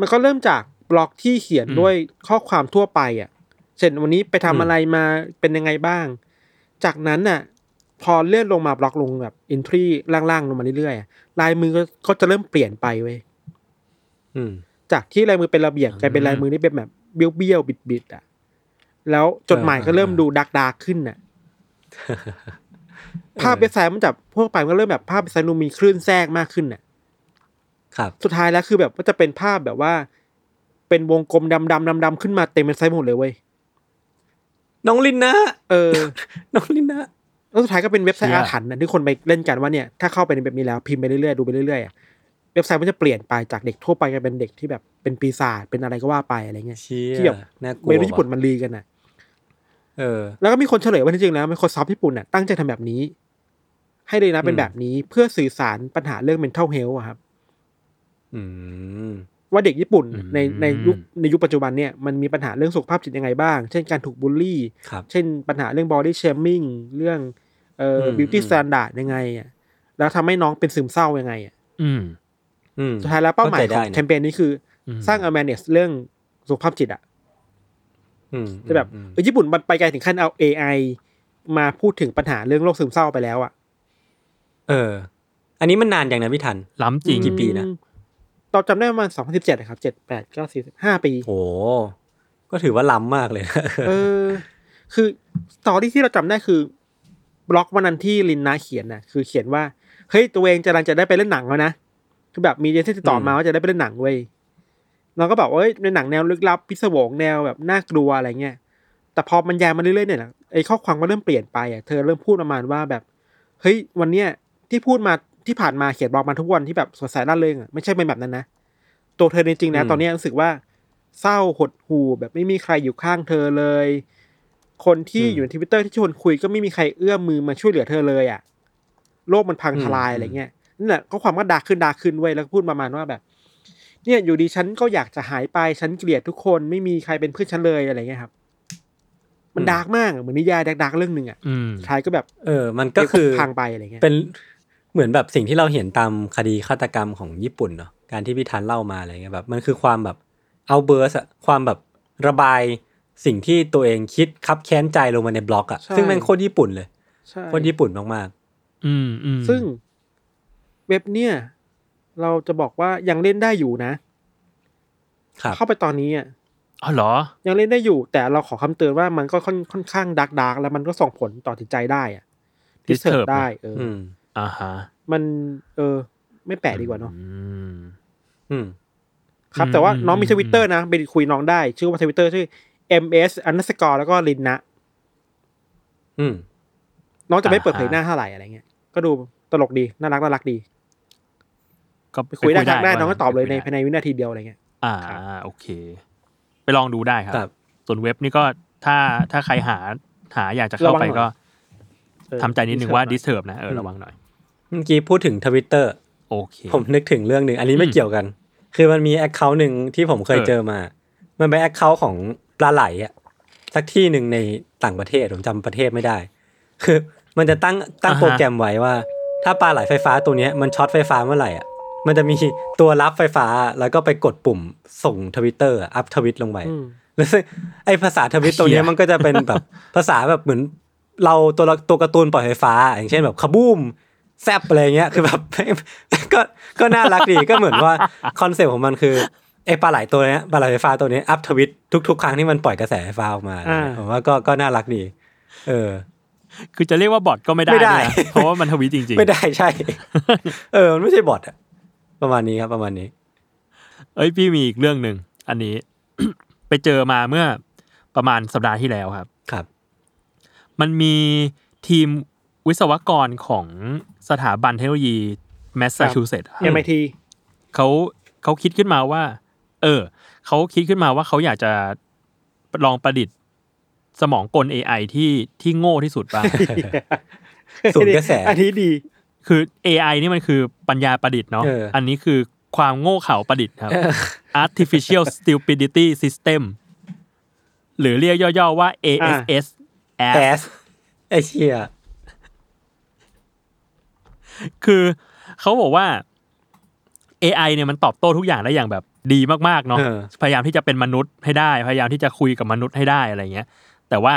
มันก็เริ่มจากบล็อกที่เขียนด้วยข้อความทั่วไปอะ เช่นวันนี้ไปทำอะไรมาเป็นยังไงบ้าง จากนั้นน่ะ พอเลื่อนลงมาบล็อกลงแบบ entryล่างๆลงมาเรื่อยๆอะลายมือก็ก็จะเริ่มเปลี่ยนไปเว้ยอืมจากที่ลายมือเป็นระเบียบกลายเป็นลายมือที่เป็นแบบเบี้ยวเบี้ยวบิดบิดๆอะ แล้วจดหมายก็เริ่มดูดักดาขึ้นน่ะภาพเว็บไซต์มันจับพวกไปมันก็เริ่มแบบภาพเว็บไซต์ดูมีคลื่นแทรกมากขึ้นน่ะ ครับ สุดท้ายแล้วคือแบบว่าจะเป็นภาพแบบว่า เป็นวงกลมดำดำดำดำๆขึ้นมาเต็มเว็บไซต์หมดเลยเว้ย น้องลินนะเออ น้องลินนะแล้วสุดท้ายก็เป็นเว็บไซต์เชี่อายถรรพ์นะที่คนไปเล่นกันว่าเนี่ยถ้าเข้าไปในแบบนี้แล้วพิมพ์ไปเรื่อยๆดูไปเรื่อยๆอะเว็บไซต์มันจะเปลี่ยนไปจากเด็กทั่วไปกลายเป็นเด็กที่แบบเป็นปีศาจเป็นอะไรก็ว่าไปอะไรเงี้ยเชี่ยที่แบบน่ากลัวเมนูญี่ปุ่นว่ะมันรีกันน่ะ เออ แล้วก็มีคนเฉลยว่าจริงๆแล้ว Microsoft ญี่ปุ่นน่ะตั้งใจทำแบบนี้ ให้เลยนะเป็นอืมแบบนี้เพื่อสื่อสารปัญหาเรื่อง mental health อะครับ อืม ว่าเด็กญี่ปุ่นอืมในในยุคในยุคปัจจุบันเนี่ยมันมีปัญหาเรื่องสุขภาพจิตยังไงบ้าง เช่นการถูกบูลลี่ครับเช่นปัญหาเรื่อง body shaming เรื่องเอ่ออืม beauty อืม standard ยังไงอะแล้วทำให้น้องเป็นซึมเศร้ายังไงอะอืมอืมสุดท้ายแล้วเป้าหมายเข้าใจขได้องนะแคมเปญนี้คืออมสร้าง awareness เรื่องสุขภาพจิตอะอืมจะแบบอืมเออญี่ปุ่นมันไปไกลถึงขั้นเอา AI มาพูดถึงปัญหาเรื่องโรคซึมเศร้าไปแล้วอะ เออ อันนี้มันนานอย่างนะพี่ทันล้ำจริงกี่ปีนะอืม เราจำได้ประมาณสองพันสิบเจ็ดนะครับเจ็ดแปดเก้าสี่ห้าปีโหก็ถือว่าล้ำมากเลยนะเออ คือตอรี่ที่เราจำได้คือบล็อกวันนั้นที่ลินนาเขียนน่ะคือเขียนว่าเฮ้ยตัวเองจะรังจะได้ไปเล่นหนังแล้วนะคือแบบมีเอเจนซี่ติดต่อมาว่าจะได้ไปเล่นหนังเว้ยเราก็แบบว่าเอ้ยในหนังแนวลึกลับพิศวงแนวแบบน่ากลัวอะไรเงี้ยแต่พอมันยายมาเรื่อยๆเนี่ยนะไอ้ข้อความก็เริ่มเปลี่ยนไปอะเธอเริ่มพูดประมาณว่าแบบเฮ้ยวันเนี้ยที่พูดมา ที่ผ่านมาเขียนบล็อกมาทุกวันที่แบบสดใสร่าเริงอะไม่ใช่เป็นแบบนั้นนะตัวเธอจริงๆแล้วอืมตอนเนี้ยรู้สึกว่าเศร้าหดหู่แบบไม่มีใครอยู่ข้างเธอเลย คนที่อยู่ในทวิตเตอร์ที่ชวนคุยก็ไม่มีใครเอื้อมมือมาช่วยเหลือเธอเลยอะ โลกมันพังทลายอะไรเงี้ยนั่นแหละก็ความก็ dark ขึ้น dark ขึ้นเว้ยแล้วก็พูดประมาณว่าแบบ เนี่ยอยู่ดีฉันก็อยากจะหายไปฉันเกลียดทุกคนไม่มีใครเป็นเพื่อนฉันเลยอะไรเงี้ยครับ มันอืม dark มากอะเหมือนนิยาย dark ๆเรื่องหนึ่งอะอืมท้ายก็แบบ เออ มันก็คือพังไปอะไรเงี้ยเป็น เหมือนแบบสิ่งที่เราเห็นตามคดีฆาตกรรมของญี่ปุ่นเนาะการที่พี่ทันเล่ามาอะไรเงี้ยแบบมันคือความแบบเอาเบอร์สอะความแบบระบายสิ่งที่ตัวเองคิดคับแค้นใจลงมาในบล็อกอะใช่ซึ่งแม่งโคตรญี่ปุ่นเลยใช่โคตรญี่ปุ่นมากอืมอืมซึ่งเว็บเนี่ย เราจะบอกว่ายังเล่นได้อยู่นะๆครับเข้าไปตอนนี้อะอ๋อเหรอ ยังเล่นได้อยู่ แต่เราขอคำเตือนว่ามันก็ค่อนค่อนข้างดักดักแล้วมันก็ส่งผลต่อจิตใจได้อะdisturb disturb ได้ เออ ออืมอ่าฮะมัน เออ ไม่แปลกดีกว่าเนาะอืมอืมครับอืมแต่ว่าอืมน้องมีอืมทวิตเตอร์นะไปคุยน้องได้ ชื่อว่าทวิตเตอร์ชื่อ ms underscore แล้วก็ rinna อืม น้องจะไม่เปิดเผยหน้าเท่าไหร่อะไรเงี้ย ก็ดูตลกดีน่ารักน่ารักดี ก็ไปคุยได้ทักได้ว่าน้องก็ตอบเลยในไปภายในวินาทีเดียวอะไรเงี้ย อ่า โอเค ไปลองดูได้ครับครับส่วนเว็บนี่ก็ถ้าถ้าใครหาหาอยากจะเข้าระวังไปหน่อยก็เออทำใจนิดนึงว่า disturb หน่อย disturb นะเออระวังหน่อยเมื่อกี้พูดถึงทวิตเตอร์โอเคผมนึกถึงเรื่องหนึ่งอันนี้ไม่อืมเกี่ยวกัน คือมันมี account หนึ่งที่ผมเคยเออเจอมา มันเป็น account ของปลาไหลอะสักที่หนึ่งในต่างประเทศผมจำประเทศไม่ได้ คือมันจะตั้งตั้งโปรแกรมไว้ว่า ถ้าปลาไหลไฟฟ้าตัวเนี้ยมันช็อตไฟฟ้าเมื่อไหร่อะมันจะมีตัวรับไฟฟ้าแล้วก็ไปกดปุ่มส่งทวิตเตอร์ up tweet ลงไปอืมแล้วซึ่งไอภาษาทวิตตรงเนี้ยเหี้ยมันก็จะเป็นแบบภาษาแบบเหมือน เราตัวละตัวการ์ตูนปล่อยไฟฟ้า อย่างเช่นแบบ kaboom zap อะไรเงี้ยคือแบบก็ก็น่ารักดีก็เหมือนว่า concept ของมันคือไอปลาไหลตัวเนี้ยปลาไหลไฟฟ้าตัวเนี้ยอัพทวิตทุก ๆ ครั้งที่มันปล่อยกระแสไฟฟ้าออกมาอ่าผมว่าก็ก็น่ารักดี เออ คือจะเรียกว่า bot ก็ไม่ได้ไม่ได้ด้วยนะเพราะว่ามันทวีตจริงไม่ได้ใช่ เออมันไม่ใช่บอทอะประมาณนี้ครับประมาณนี้ๆเอ้ยพี่มีอีกเรื่องหนึ่งอันนี้ ไปเจอมาเมื่อประมาณสัปดาห์ที่แล้วครับ ครับ มันมีทีม วิศวกรของสถาบันเทคโนโลยีแมสซาชูเซตส์ MIT เขาเขาคิดขึ้นมาว่า เออเขาคิดขึ้นมาว่าเขาอยากจะลองประดิษฐ์สมองกล AI ที่ที่โง่ที่สุดบ้างศูนย์กระแสอันนี้ดี คือ AI นี่มันคือปัญญาประดิษฐ์เนาะเอออัอันนี้คือความโง่เขลาประดิษฐ์ครับ artificial stupidity system หรือเรียกย่อๆว่า ASS แอสไอเชีย คือเขาบอกว่า AI เนี่ยมันตอบโต้ทุกอย่างได้อย่างแบบดีมากๆเนาะเออพยายามที่จะเป็นมนุษย์ให้ได้ พยายามที่จะคุยกับมนุษย์ให้ได้อะไรเงี้ย แต่ว่า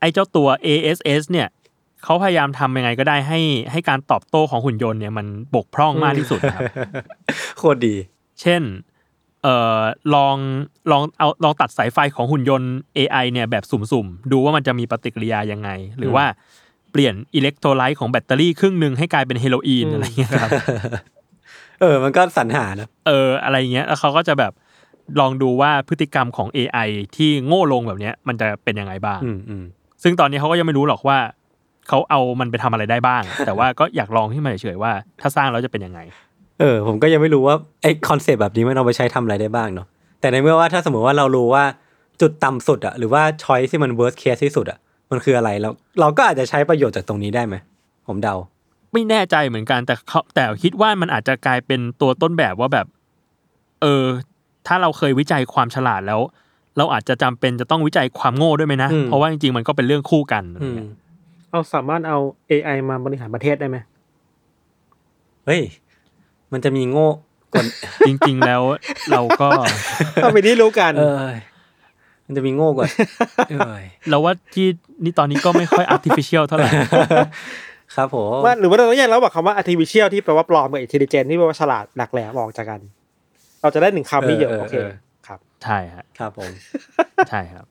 ไอ้เจ้าตัว ASS เนี่ยเขาพยายามทำยังไงก็ได้ให้ให้การตอบโต้ของหุ่นยนต์เนี่ยมันบกพร่องมากที่สุดนะครับโคตรดี เช่นเอ่อลองลองเอาลองตัดสายไฟของหุ่นยนต์ AI เนี่ยแบบสุ่มๆ ดูว่ามันจะมีปฏิกิริยายังไง หรือว่า เปลี่ยนอิเล็กโทรไลต์ของแบตเตอรี่ครึ่งหนึ่งให้กลายเป็นเฮโรอีนอืมอะไรเงี้ยครับเออ มันก็สรรหานะเออ อะไรเงี้ยแล้วเขาก็จะแบบลองดูว่าพฤติกรรมของ AI ที่โง่ลงแบบเนี้ย มันจะเป็นยังไงบ้างอืมอืมซึ่งตอนนี้เขาก็ยังไม่รู้หรอกว่าเขาเอามันไปทำอะไรได้บ้าง แต่ว่าก็อยากลองที่มาเฉยๆว่า ถ้าสร้างแล้วจะเป็นยังไง เออ ผมก็ยังไม่รู้ว่าไอคอนเซปต์แบบนี้มันเอาไปใช้ทำอะไรได้บ้างเนาะแต่ในเมื่อว่าถ้าสมมติว่าเรารู้ว่าจุดต่ำสุดอะหรือว่าช้อยที่มัน worst case ที่สุดอะ มันคืออะไรแล้วเราก็อาจจะใช้ประโยชน์จากตรงนี้ได้ไหมผมเดา ไม่แน่ใจเหมือนกันแต่เขาแต่คิดว่ามันอาจจะกลายเป็นตัวต้นแบบว่าแบบ เออ ถ้าเราเคยวิจัยความฉลาดแล้ว เราอาจจะจำเป็นจะต้องวิจัยความโง่ด้วยไหมนะอืมเพราะว่าจริงๆมันก็เป็นเรื่องคู่กันอะไรอืมเงี้ยเอาสามารถเอา AI มาบริหารประเทศได้ไหมเฮ้ยมันจะมีโง่กว่าจริง ๆ แล้ว เราก็เอาไปที่รู้กันเออมันจะมีโง่กว่าเอ้ยเราว่าที่ นี่ตอนนี้ก็ไม่ค่อย artificial เท่าไหร่ครับผมว่าหรือว่าเราต้องแยกแล้วบอกคำว่า artificial ที่แปลว่าปลอมกับ intelligent ที่แปลว่าฉลาดหลักแหลมออกจากกัน เราจะได้หนึ่งคำนี้เยอะโอเคครับ ใช่ฮะครับผมใช่ครับ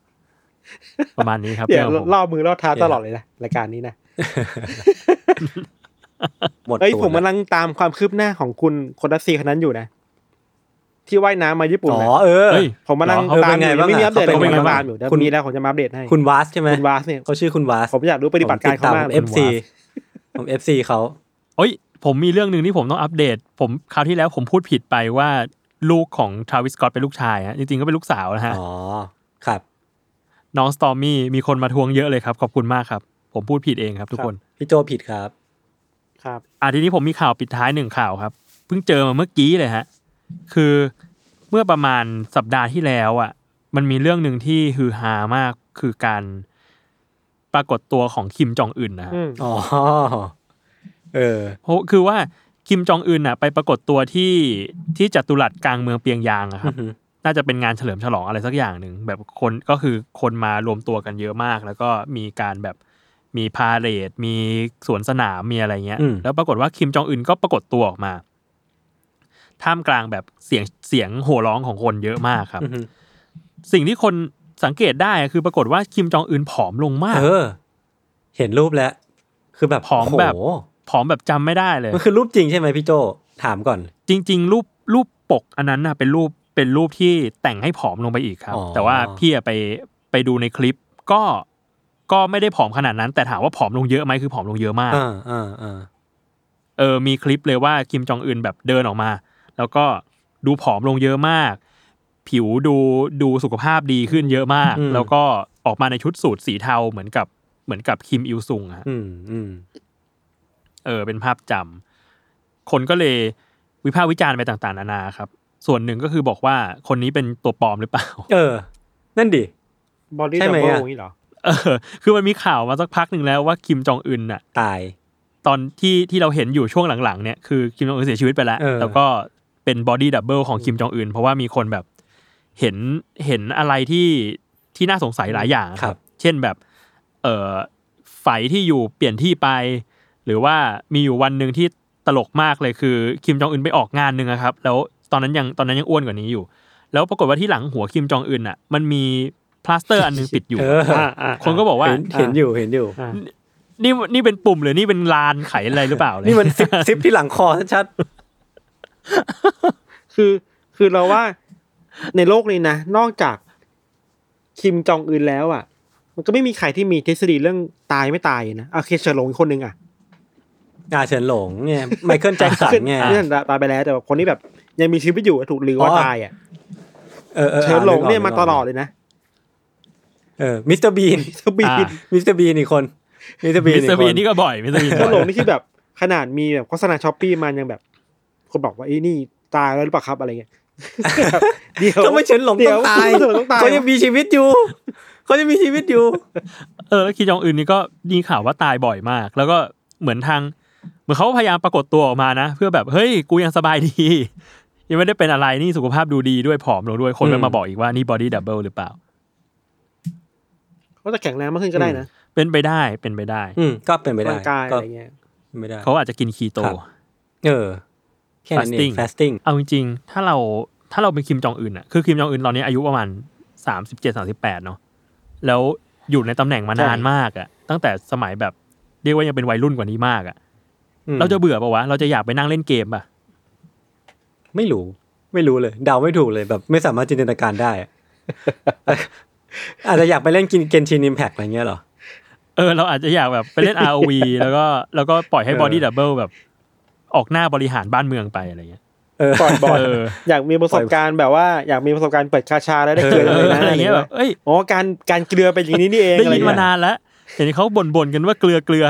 ประมาณนี้ครับเดี๋ยวรื่องของผมล่อมือล่อเท้าตลอดเลยนะรายการนี้นะหมดเอ้ยตูนผมกำลังตามความคืบหน้าของคุณคนรัสเซียคนนั้นอยู่นะ ที่ว่ายน้ำมาญี่ปุ่นอ๋อนะเออเฮ้ยผมกำลังเหรอตามอยู่เออเป็นไงบ้างไม่มีอัปเดตเขาเลยเป็นผมไงกำลังบ้าง ตามอยู่เดี๋ยวคุณมีแล้วผมจะมาอัปเดตให้ คุณวาสใช่ไหมคุณวาสเนี่ย เขาชื่อคุณวาสผมอยากรู้ปฏิบัติการเขามากผมเลติยดตาม FC ผม FC เขาโอ้ยผมมีเรื่องหนึ่งที่ผมต้องอัปเดต ผมคราวที่แล้วผมพูดผิดไปว่าลูกของทราวิสกอตเป็นลูกชายฮะจริงๆก็เป็นลูกสาวนะฮะ อ๋อ ครับน้องสตอมมี่มีคนมาทวงเยอะเลยครับ ขอบคุณมากครับ ผมพูดผิดเองครับทุกคน พี่โจผิดครับ ครับ อะทีนี้ผมมีข่าวปิดท้ายหนึ่งข่าวครับ เพิ่งเจอมาเมื่อกี้เลยฮะ คือเมื่อประมาณสัปดาห์ที่แล้วอะ มันมีเรื่องหนึ่งที่ฮือฮามากคือการปรากฏตัวของคิมจองอึนนะฮะอืมอ๋อเออเพราะคือว่าคิมจองอึนอะ ไปปรากฏตัวที่ที่จัตุรัสกลางเมืองเปียงยางอะครับอือหือน่าจะเป็นงานเฉลิมฉลองอะไรสักอย่างหนึ่งแบบคนก็คือคนมารวมตัวกันเยอะมาก แล้วก็มีการแบบมีพาเหรดมีสวนสนามมีอะไรเงี้ยอืมแล้วปรากฏว่าคิมจองอึนก็ปรากฏตัวออกมา ท่ามกลางแบบเสียงเสียงโห่ร้องของคนเยอะมากครับอือหือสิ่งที่คนสังเกตได้อะคือปรากฏว่าคิมจองอึนผอมลงมาก เออ เห็นรูปแล้ว คือแบบผอมแบบโโหผอมแบบจำไม่ได้เลย มันคือรูปจริงใช่ไหมพี่โจถามก่อน จริง ๆ รูปรูปปกอันนั้นน่ะเป็นรูปเป็นรูปที่แต่งให้ผอมลงไปอีกครับอ๋อแต่ว่าพี่อะไปไปดูในคลิปก็ก็ไม่ได้ผอมขนาดนั้น แต่ถามว่าผอมลงเยอะไหมคือผอมลงเยอะมากอ่าอ่าอ่าเออมีคลิปเลยว่าคิมจองอึนแบบเดินออกมา แล้วก็ดูผอมลงเยอะมาก ผิวดูดูสุขภาพดีขึ้นเยอะมาก แล้วก็ออกมาในชุดสูทสีเทาเหมือนกับเหมือนกับคิมอิลซุงอะอืมอืมเออ เป็นภาพจำคนก็เลยวิพากษ์วิจารณ์ไปต่างๆ นานาครับ ส่วนหนึ่งก็คือบอกว่าคนนี้เป็นตัวปลอมหรือเปล่า เออ นั่นดิบอดี้ใช่ดับไหมเบิลอะนี่เหรอเออ คือมันมีข่าวมาสักพักหนึ่งแล้วว่าคิมจองอึนน่ะ ตาย ตอนที่ที่เราเห็นอยู่ช่วงหลังๆ เนี่ยคือคิมจองอึนเสียชีวิตไปแล้วเออแล้วก็ เป็น body double ของคิมจองอึนเพราะว่ามีคนแบบเห็นเห็นอะไรที่ที่น่าสงสัยหลายอย่างครับ เช่นแบบเอ่อไฟที่อยู่เปลี่ยนที่ไป หรือว่ามีอยู่วันหนึ่งที่ตลกมากเลยคือคิมจองอึนไปออกงานหนึ่งอะครับ แล้วตอนนั้นยังตอนนั้นยังอ้วนกว่านี้อยู่ แล้วปรากฏว่าที่หลังหัวคิมจองอึนอะ มันมีพลาสเตอร์อันหนึ่งปิดอยู่เอออ่าอ่าคนก็บอกว่าเห็นเห็นอยู่เห็นอยู่อ่านี่นี่เป็นปุ่มหรือนี่เป็นลานไขอะไรหรือเปล่านี่มันซิปซิปที่หลังคอชัด คือคือเราว่าในโลกนี้นะนอกจากคิมจองอึนแล้วอะ มันก็ไม่มีใครที่มีทฤษฎีเรื่องตายไม่ตายนะโอเคเฉินหลงอีกคนนึงอะๆอ่าเฉินหลงไงไมเคิลแจ็คสันไงเรื่องตายไปแล้วแต่ว่าคนที่แบบ ยังมีชีวิตอยู่ถูกลือว่าอ๋อตายอะเออออเฉินหลงเนี่ยกมาตลอดเลยนะเออมิสเตอร์บีนสบีอ่านมิสเตอร์บีนอีกคนมิสเตอร์บีนมิสเตอร์บีนนี่ก็บ่อยมิสเตอร์บีนก็ลงนี่คือแบบขนาดมีแบบโฆษณาช้อปปี้มันยังแบบ คนบอกว่าไอ้นี่ตายแล้วหรือเปล่าครับอะไรเงี้ยเดี๋ยวทำไมเฉินหลงเดี๋ต้ยอวงตายเฉินหลงต้องตายเขายังมีชีวิตอยู่เขายังมีชีวิตอยู่ เออแล้วคิมจองอึนนี่ก็ดีข่าวว่าตายบ่อยมาก แล้วก็เหมือนทาง เหมือนเขาพยายามปรากฏตัวออกมานะ เพื่อแบบเฮ้ยกูยังสบายดี ยังไม่ได้เป็นอะไรนี่สุขภาพดูดีด้วยผอมลงด้วยคนก็มาบอกอีกว่านี่บอดี้ดับเบิลหรือเปล่าเขาจะแข็งแรงมากขึ้นก็ได้นะเป็นไปได้เป็นไปได้ อืมก็เป็นไปได้ร่างกายก็อะไรเงี้ยเป็นไปได้เขาอาจจะกินคีโตครับเออ แค่นั้นเอง Fasting fasting เอาจริงๆ ถ้าเราถ้าเราเป็นคิมจองอึนอะคือคิมจองอึนตอนนี้อายุประมาณสามสิบเจ็ดสามสิบแปดเนาะแล้วอยู่ในตำแหน่งมานานมากอะตั้งแต่สมัยแบบเรียกว่ายังเป็นวัยรุ่นกว่านี้มากอะอืมเราจะเบื่อปะวะ เราจะอยากไปนั่งเล่นเกมป่ะไม่รู้ ไม่รู้เลย เดาไม่ถูกเลยแบบ ไม่สามารถจินตนาการได้อะอาจจะอยากไปเล่นกินเกนชินอิมแพกอะไรเงี้ยเหรอ เออ เราอาจจะอยากแบบไปเล่น ROV แล้วก็แล้วก็ปล่อยให้เออบอดี้ดับเบิลแบบ ออกหน้าบริหารบ้านเมืองไปอะไรเงี้ยเออปล่อยบอลเอออยากมีประสบการณ์แบบว่าอยากมีประสบการณ์เปิดคาชาแล้วได้เกลือเอเลอยนะอะไรอะไรเงี้เงี้ยยแบบเอ้ยอ๋อการการเกลือเป็นอย่างนี้นี่เองได้อะไรยินเงี้มายนานแล้วเห็นเขาบ่นๆกันว่าเกลือเกลือ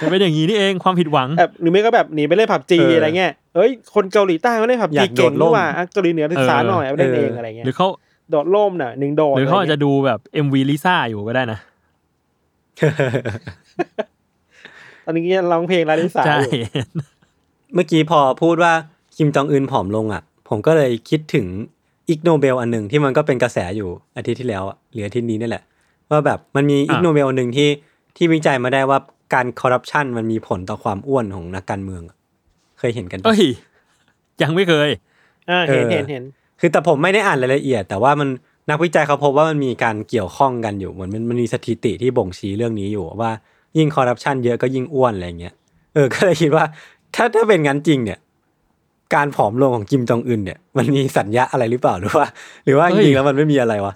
มันเป็นอย่างนี้นี่เองความผิดหวังแบบหรือไม่ก็แบบหนีไปเล่นผับจีเออออะไรเงี้ยเอ้ยคนเกาหลีใต้เขาเล่นผับอยาจีกเก่งโดดร่นี่มหว่าอะเกาหลีเหนือศึกษาเออหน่อยเอาเล่นเออเองอะไรเงี้ยหรือเขาโดดร่มน่ะหนึ่งโดดหรือเขาอาจจะไรงี้ยดูแบบ MV ลิซ่าอยู่ก็ได้นะ ตอนนี้ร้องเพลงลาลิสาใช่อยู่เมื่อกี้พอพูดว่าคิมจองอึนผอมลงอะ ผมก็เลยคิดถึงอีกโนเบลอันหนึ่งที่มันก็เป็นกระแสอยู่อาทิตย์ที่แล้วอะหรืออาทิตย์นี้นี่แหละ ว่าแบบมันมีอีกอะโนเบลอันหนึ่งที่ที่วิจัยมาได้ว่าการคอร์รัปชันมันมีผลต่อความอ้วนของนักการเมืองอะเคยเห็นกันปะเอ้ยยังไม่เคยอ่าเห็นเออเห็นเห็นคือแต่ผมไม่ได้อ่านรายละเอียด แต่ว่ามันนักวิจัยเขาพบว่ามันมีการเกี่ยวข้องกันอยู่เหมือนมันมันมีสถิติที่บ่งชี้เรื่องนี้อยู่ว่า ยิ่งคอร์รัปชันเยอะก็ยิ่งอ้วนอะไรเงี้ยเออก็เลยคิดว่า ถ้าถ้าเป็นงั้นจริงเนี่ย การผอมลงของกิมจองอึนเนี่ย มันมีสัญญาอะไรหรือเปล่าหรือว่า หรือว่าจเฮ้ยริงๆแล้วมันไม่มีอะไรวะ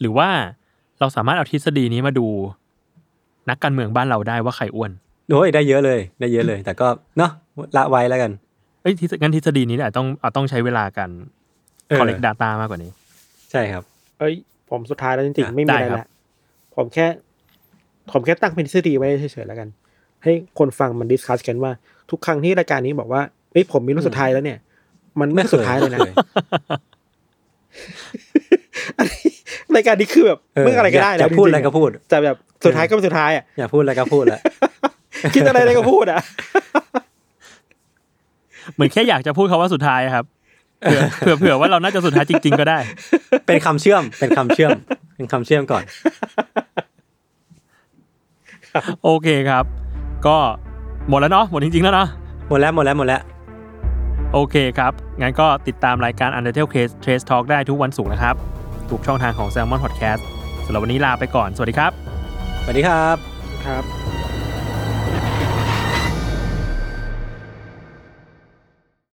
หรือว่าเราสามารถเอาทฤษฎีนี้มาดู นักการเมืองบ้านเราได้ว่าใครอ้วนโอ้ยได้เยอะเลย ได้เยอะเลย แต่ก็เนาะละไว้แล้วกันเอ้ยทฤษงั้นทฤษฎีนี้อาจต้องอาจต้องใช้เวลาการเออ collect data มากกว่านี้ ใช่ครับ เอ้ย ผมสุดท้ายแล้วจริงอะๆไม่มีอะไรได้ครับละผมแค่ ผมแค่ตั้งเป็นทฤษฎีไว้เฉยๆแล้วกัน ให้คนฟังมัน discuss กันว่า ทุกครั้งที่รายการนี้บอกว่าเอ้ยผมมีรุ่นสุดท้ายแล้วเนี่ย มันไม่สุดท้ายเลยนะไม่คอันนี้รายการนี้คือแบบเมื่ออะไรก็ได้ยาแล้อวยพูดอะไรจงๆก็พูดแต่แบบสุดท้ายก็เป็นสุดท้ายอะอย่าพูดอะไรก็พูดแล้วคิดอะไรอะไรก็พูดอะเหมือนแค่อยากจะพูดคำว่าสุดท้ายครับเผื่อเผื่อเผื่อว่าเราน่าจะสุดท้ายจริง ๆ ก็ได้ เป็นคำเชื่อม เป็นคำเชื่อม เป็นคำเชื่อมก่อน โอเคครับ ก็หมดแล้วเนาะหมดจริงๆแล้วเนาะหมดแล้วหมดแล้วหมดแล้ว โอเคครับ งั้นก็ติดตามรายการ Undertale Case Trace Talk ได้ทุกวันศุกร์นะครับ ทุกช่องทางของ Salmon Podcast สำหรับวันนี้ลาไปก่อน สวัสดีครับ สวัสดีครับครับ